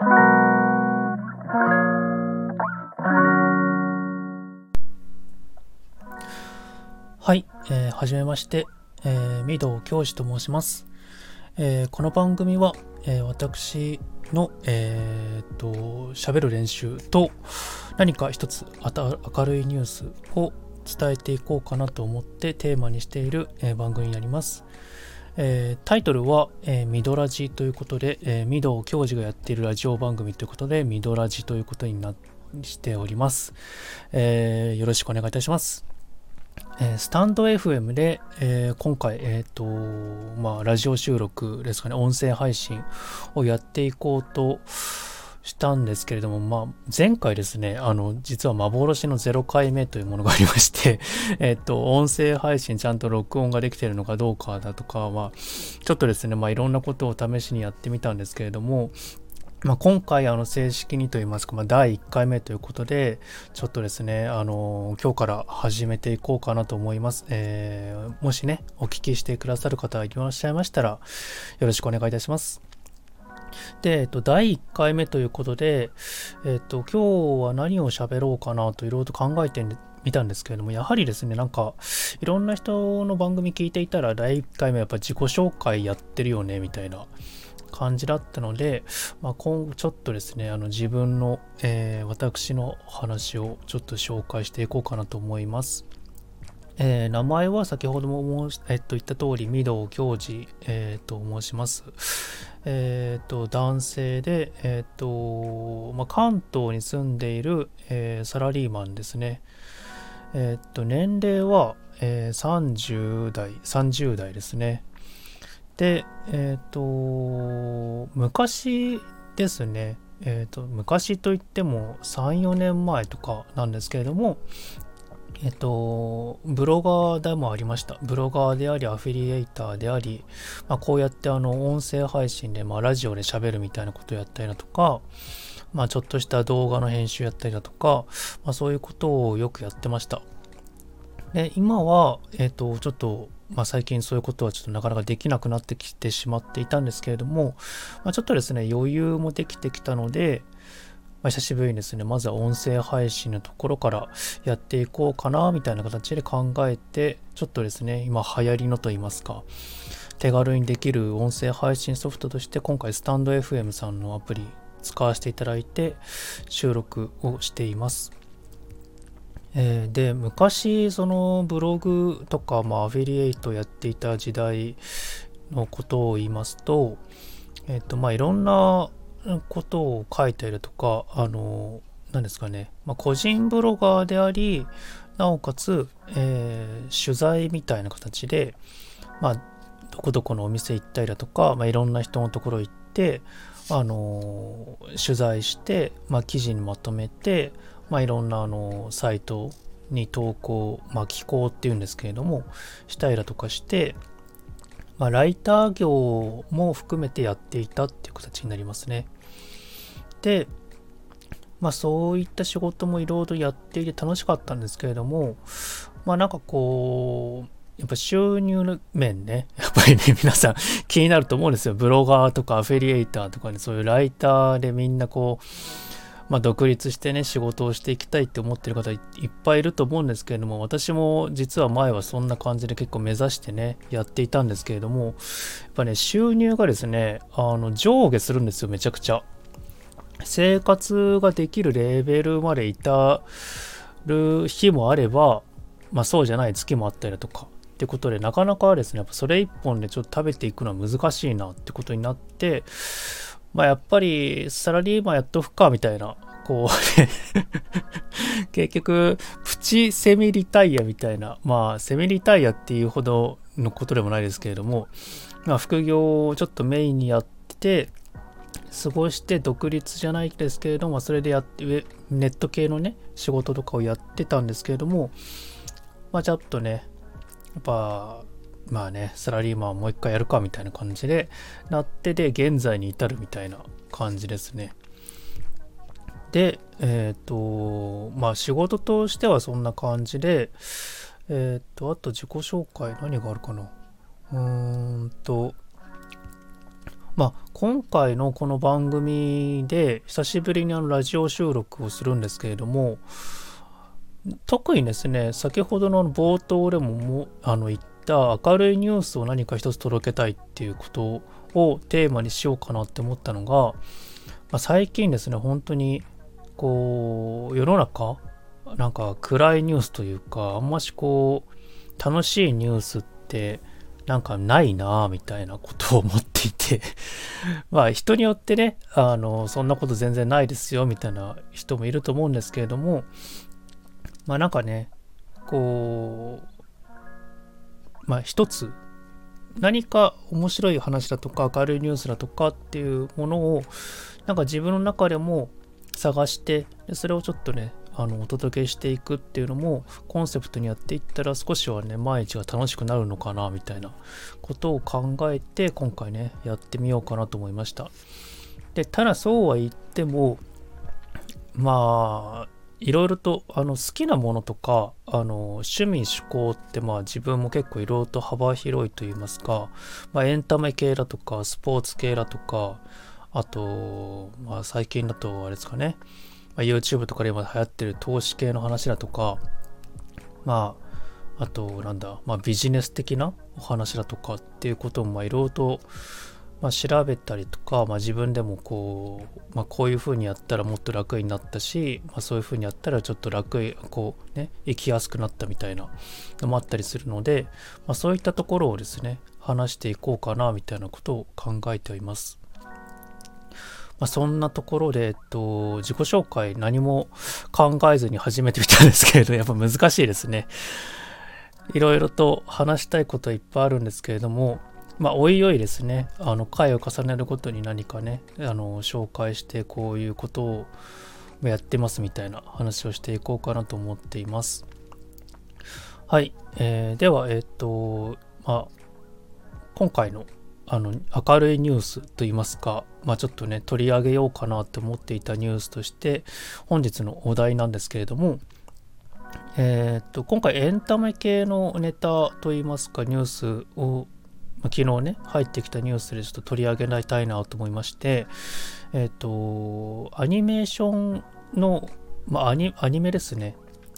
はい、えー、はじめまして、えー、御堂教師と申します。えー、この番組は、えー、私の、えー、と、喋る練習と何か一つ明るいニュースを伝えていこうかなと思ってテーマにしている、えー、番組になります。えー、タイトルは、えー、ミドラジということで、えー、ミド教授がやっているラジオ番組ということで、ミドラジということになしております。えー、よろしくお願いいたします。えー、スタンド FM で、えー、今回、え、ー、と、まあ、ラジオ収録ですかね、音声配信をやっていこうとしたんですけれども、まあ、前回ですね、あの、実は幻の0回目というものがありまして えっと、音声配信ちゃんと録音ができてるのかどうかだとかは、ちょっとですね、まあ、いろんなことを試しにやってみたんですけれども、まあ、今回あの正式にといいますか、まあ、第1回目ということで、ちょっとですね、あの今日から始めていこうかなと思います。えー、もしね、お聞きしてくださる方がいらっしゃいましたら、よろしくお願いいたします。で、えっと、第1回目ということで、えっと、今日は何を喋ろうかなといろいろと考えてみたんですけれども、やはりですね、なんか、いろんな人の番組聞いていたら、第1回目やっぱ自己紹介やってるよね、みたいな。感じだったので、まあ、今ちょっとですね、あの自分の、えー、私の話をちょっと紹介していこうかなと思います。えー、名前は先ほども申し、えっと、言った通り、御堂教授、えー、と申します。えっ、と、男性で、えっ、と、まあ、関東に住んでいる、えサラリーマンですね。えっ、と、年齢は、え30代、30代ですね。で、えっ、と、昔ですね、え、ー、と、昔といっても3、4年前とかなんですけれども、えっ、と、ブロガーでもありました。ブロガーであり、アフィリエイターであり、まあ、こうやってあの、音声配信で、まあ、ラジオで喋るみたいなことをやったりだとか、まあ、ちょっとした動画の編集やったりだとか、まあ、そういうことをよくやってました。で、今は、えっ、と、ちょっと、まあ、最近そういうことはちょっとなかなかできなくなってきてしまっていたんですけれども、まあ、ちょっとですね、余裕もできてきたので、まあ、久しぶりにですね、まずは音声配信のところからやっていこうかな、みたいな形で考えて、ちょっとですね、今流行りのと言いますか、手軽にできる音声配信ソフトとして、今回スタンド FM さんのアプリ使わせていただいて収録をしています。えー、で昔そのブログとか、まあ、アフィリエイトやっていた時代のことを言いますと,、えーとまあ、いろんなことを書いたりとかあの何ですかね、まあ、個人ブロガーでありなおかつ、えー、取材みたいな形で、まあ、どこどこのお店行ったりだとか、まあ、いろんな人のところ行ってあの取材して、まあ、記事にまとめてまあ、いろんなあのサイトに投稿、まあ、寄稿っていうんですけれども、したりだとかして、まあ、ライター業も含めてやっていたっていう形になりますね。で、まあそういった仕事もいろいろやっていて楽しかったんですけれども、まあなんかこう、やっぱ収入面ね、やっぱりね、皆さん 気になると思うんですよ。ブロガーとかアフィリエイターとかね、そういうライターでみんなこう、まあ、独立してね、仕事をしていきたいって思ってる方いっぱいいると思うんですけれども、私も実は前はそんな感じで結構目指してね、やっていたんですけれども、やっぱね、収入がですね、あの、上下するんですよ、めちゃくちゃ。生活ができるレベルまで至る日もあれば、まあそうじゃない月もあったりだとか、ってことで、なかなかですね、やっぱそれ一本でちょっと食べていくのは難しいなってことになって、まあやっぱりサラリーマンやっとくかみたいな、こう 結局、プチセミリタイアみたいな、まあセミリタイアっていうほどのことでもないですけれども、まあ副業をちょっとメインにやって、過ごして独立じゃないですけれども、それでやって、ネット系のね、仕事とかをやってたんですけれども、まあちょっとね、やっぱまあね、サラリーマンもう一回やるかみたいな感じでなってで、現在に至るみたいな感じですね。で、えっ、ー、と、まあ仕事としてはそんな感じで、えっ、ー、と、あと自己紹介何があるかなうーんと、まあ、今回のこの番組で久しぶりにあのラジオ収録をするんですけれども特にですね先ほどの冒頭でももあの言った明るいニュースを何か一つ届けたいっていうことをテーマにしようかなって思ったのが、まあ、最近ですね本当にこう世の中なんか暗いニュースというかあんましこう楽しいニュースってなんかないなぁみたいなことを思っていて まあ人によってねあのそんなこと全然ないですよみたいな人もいると思うんですけれどもまあなんかねこうまあ一つ何か面白い話だとか明るいニュースだとかっていうものをなんか自分の中でも探してそれをちょっとねあのお届けしていくっていうのもコンセプトにやっていったら少しはね毎日が楽しくなるのかなみたいなことを考えて今回ねやってみようかなと思いました。でただそうは言ってもまあいろいろとあの好きなものとかあの趣味趣向ってまあ自分も結構いろいろと幅広いと言いますか、まあ、エンタメ系だとかスポーツ系だとかあと、まあ、最近だとあれですかね、まあ、YouTube とかで今流行ってる投資系の話だとかまああとなんだ、まあ、ビジネス的なお話だとかっていうこともいろいろとまあ、調べたりとか、まあ、自分でもこう、まあ、こういうふうにやったらもっと楽になったし、まあ、そういうふうにやったらちょっと楽こうね生きやすくなったみたいなのもあったりするので、まあ、そういったところをですね話していこうかなみたいなことを考えております。まあ、そんなところで、えっと、自己紹介何も考えずに始めてみたんですけれど、やっぱ難しいですね。いろいろと話したいことはいっぱいあるんですけれども、まあ、おいおいですね、あの、回を重ねるごとに何かね、あの、紹介してこういうことをやってますみたいな話をしていこうかなと思っています。はい。えー、では、えっ、と、まあ、今回のあの明るいニュースといいますか、まあ、ちょっとね取り上げようかなと思っていたニュースとして本日のお題なんですけれども、えー、っと今回エンタメ系のネタといいますかニュースをま、昨日ね、入ってきたニュースでちょっと取り上げたいなと思いまして、えっ、と、アニメーションの、まあ、アニアニメですね、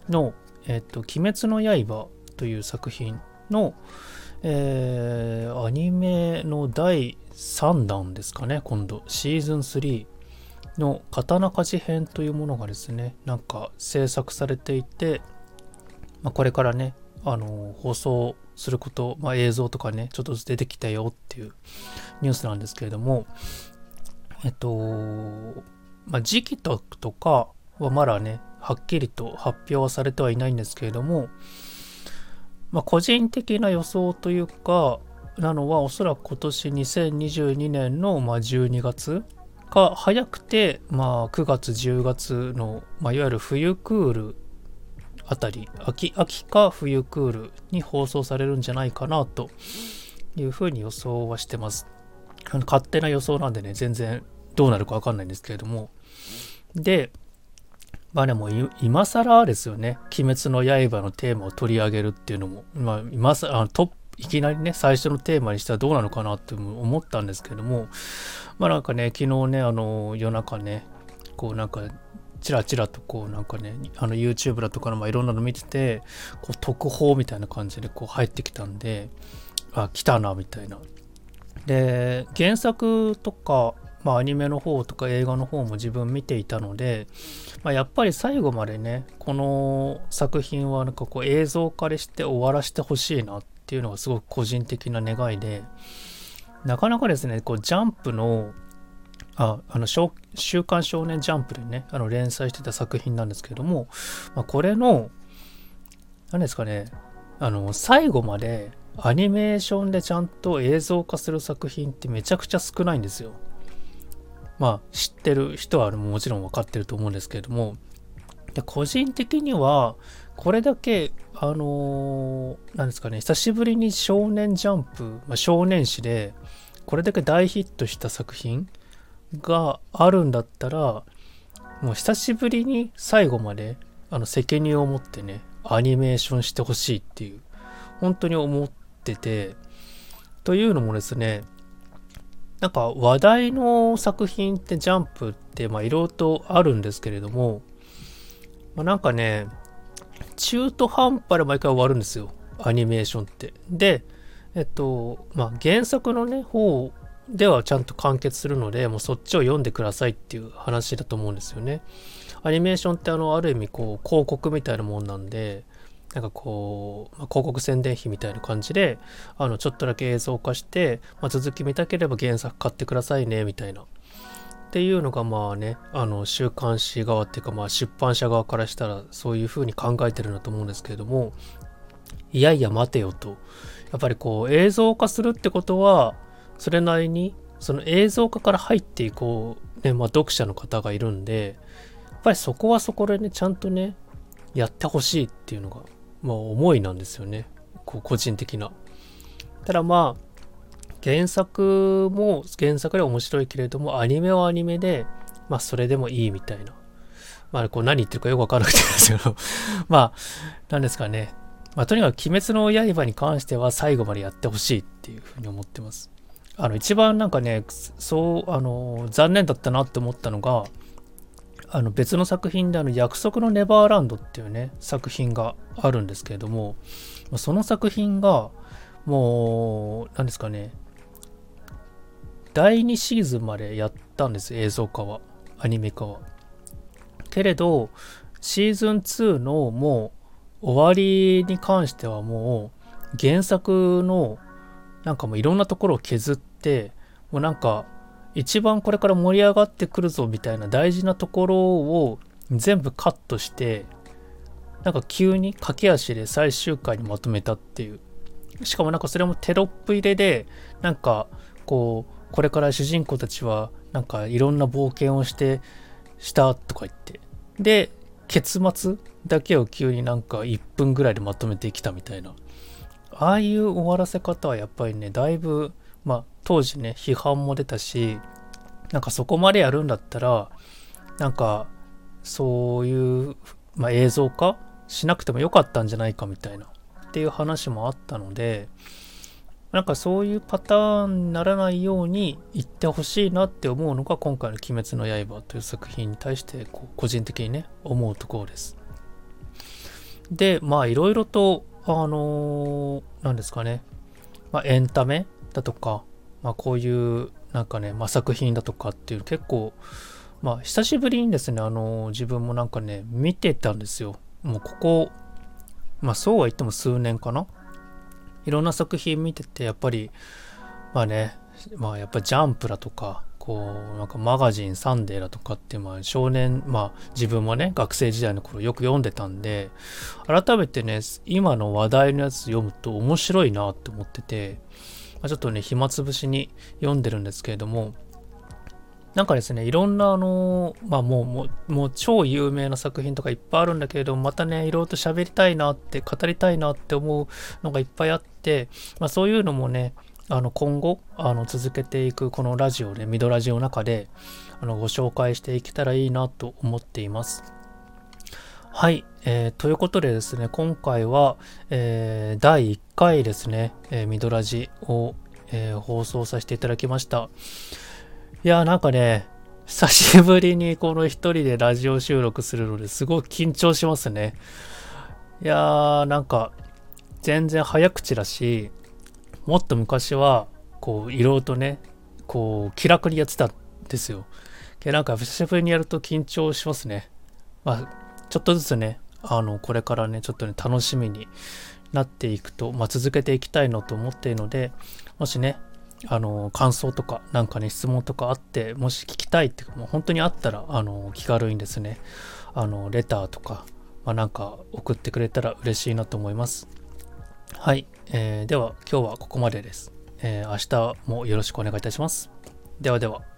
の、えっ、と、鬼滅の刃という作品の、えー、アニメの第3弾ですかね、今度、シーズン3の刀鍛冶編というものがですね、なんか制作されていて、まあ、これからね、あの放送すること、まあ、映像とかね、ちょっとずつ出てきたよっていうニュースなんですけれども、えっと、まあ、時期とかはまだね、はっきりと発表はされてはいないんですけれども、まあ、個人的な予想というか、なのはおそらく今年2022年のま12月か早くてまあ9月10月の、まあ、いわゆる冬クールあたり秋秋か冬クールに放送されるんじゃないかなというふうに予想はしてます。勝手な予想なんでね全然どうなるかわかんないんですけれども。でまあでも今更ですよね「鬼滅の刃」のテーマを取り上げるっていうのも、まあ、今更あのトップいきなりね最初のテーマにしたらどうなのかなって思ったんですけども。まあなんかね昨日ねあの夜中ねこうなんかチラチラとこうなんかねあの YouTube だとかのまあいろんなの見ててこう特報みたいな感じでこう入ってきたんであ来たなみたいな。で原作とかまあ、アニメの方とか映画の方も自分見ていたので、まあ、やっぱり最後までねこの作品はなんかこう映像化でして終わらせてほしいなっていうのがすごく個人的な願いでなかなかですねこうジャンプのああの週刊少年ジャンプでねあの連載してた作品なんですけども、まあ、これの何ですかねあの最後までアニメーションでちゃんと映像化する作品ってめちゃくちゃ少ないんですよ。まあ知ってる人はもちろん分かってると思うんですけれどもで個人的にはこれだけあのー、ですかね久しぶりに少年ジャンプ、まあ、少年誌でこれだけ大ヒットした作品があるんだったらもう久しぶりに最後まであの責任を持ってねアニメーションしてほしいっていう本当に思っててというのもですねなんか話題の作品ってジャンプってまあいろいろとあるんですけれども、まあ、なんかね、中途半端で毎回終わるんですよ。アニメーションって。で、えっと、まあ原作のね、方ではちゃんと完結するので、もうそっちを読んでくださいっていう話だと思うんですよね。アニメーションってあの、ある意味こう、広告みたいなもんなんで、なんかこう、まあ、広告宣伝費みたいな感じで、あの、ちょっとだけ映像化して、まあ、続き見たければ原作買ってくださいね、みたいな。っていうのがまあね、あの、週刊誌側っていうか、まあ出版社側からしたらそういうふうに考えてるんだと思うんですけれども、いやいや待てよと。やっぱりこう映像化するってことは、それなりに、その映像化から入っていこう、ね、まあ読者の方がいるんで、やっぱりそこはそこでね、ちゃんとね、やってほしいっていうのがまあ、思いなんですよね。こう個人的な。ただまあ、原作も原作で面白いけれども、アニメはアニメで、まあ、それでもいいみたいな。まあ、こう何言ってるかよくわからなくてですけど まあ、なんですかね。まあ、とにかく鬼滅の刃に関しては最後までやってほしいっていうふうに思ってます。あの、一番なんかね、そう、あの、残念だったなって思ったのが、あの別の作品であの約束のネバーランドっていうね作品があるんですけれどもその作品がもう何ですかね第2シーズンまでやったんです映像化は。アニメ化はけれどシーズン2のもう終わりに関してはもう原作のなんかもういろんなところを削ってもうなんか一番これから盛り上がってくるぞみたいな大事なところを全部カットしてなんか急に駆け足で最終回にまとめたっていう。しかもなんかそれもテロップ入れでなんかこうこれから主人公たちはなんかいろんな冒険をしてしたとか言って。で結末だけを急になんか1分ぐらいでまとめてきたみたいな。ああいう終わらせ方はやっぱりねだいぶまあ当時ね批判も出たしなんかそこまでやるんだったらなんかそういう、まあ、映像化しなくてもよかったんじゃないかみたいなっていう話もあったのでなんかそういうパターンにならないように言ってほしいなって思うのが今回の「鬼滅の刃」という作品に対してこう個人的にね思うところです。でまあいろいろとあの何、ー、ですかね、まあ、エンタメだとか、まあ、こういうなんかね、まあ、作品だとかっていう結構まあ久しぶりにですねあの自分もなんかね見てたんですよ。もうここまあそうは言っても数年かな。いろんな作品見ててやっぱりまあねまあやっぱジャンプだとかこうなんかマガジンサンデーだとかってまあ少年まあ自分もね学生時代の頃よく読んでたんで改めてね今の話題のやつ読むと面白いなって思っててまあ、ちょっとね、暇つぶしに読んでるんですけれども、なんかですね、いろんなあの、まあもう、もう、もう超有名な作品とかいっぱいあるんだけれども、またね、いろいろと喋りたいなって、語りたいなって思うのがいっぱいあって、まあそういうのもね、あの今後あの続けていくこのラジオで、ミドラジオの中であのご紹介していけたらいいなと思っています。はい、えー、ということでですね、今回は、えー、第1回ですね、えー、ミドラジを、え、放送させていただきました。いやーなんかね、久しぶりにこの一人でラジオ収録するのですごく緊張しますね。いやーなんか全然早口だし、もっと昔はこういろいろとね、こう気楽にやってたんですよ。なんか久しぶりにやると緊張しますね。まあちょっとずつね、あの、これからね、ちょっとね、楽しみになっていくと、まあ、続けていきたいなと思っているので、もしね、あの、感想とか、なんかね、質問とかあって、もし聞きたいっていうか、もう本当にあったら、あの、気軽にですね、あの、レターとか、まあ、なんか送ってくれたら嬉しいなと思います。はい。えー、では、今日はここまでです。えー、明日もよろしくお願いいたします。ではでは。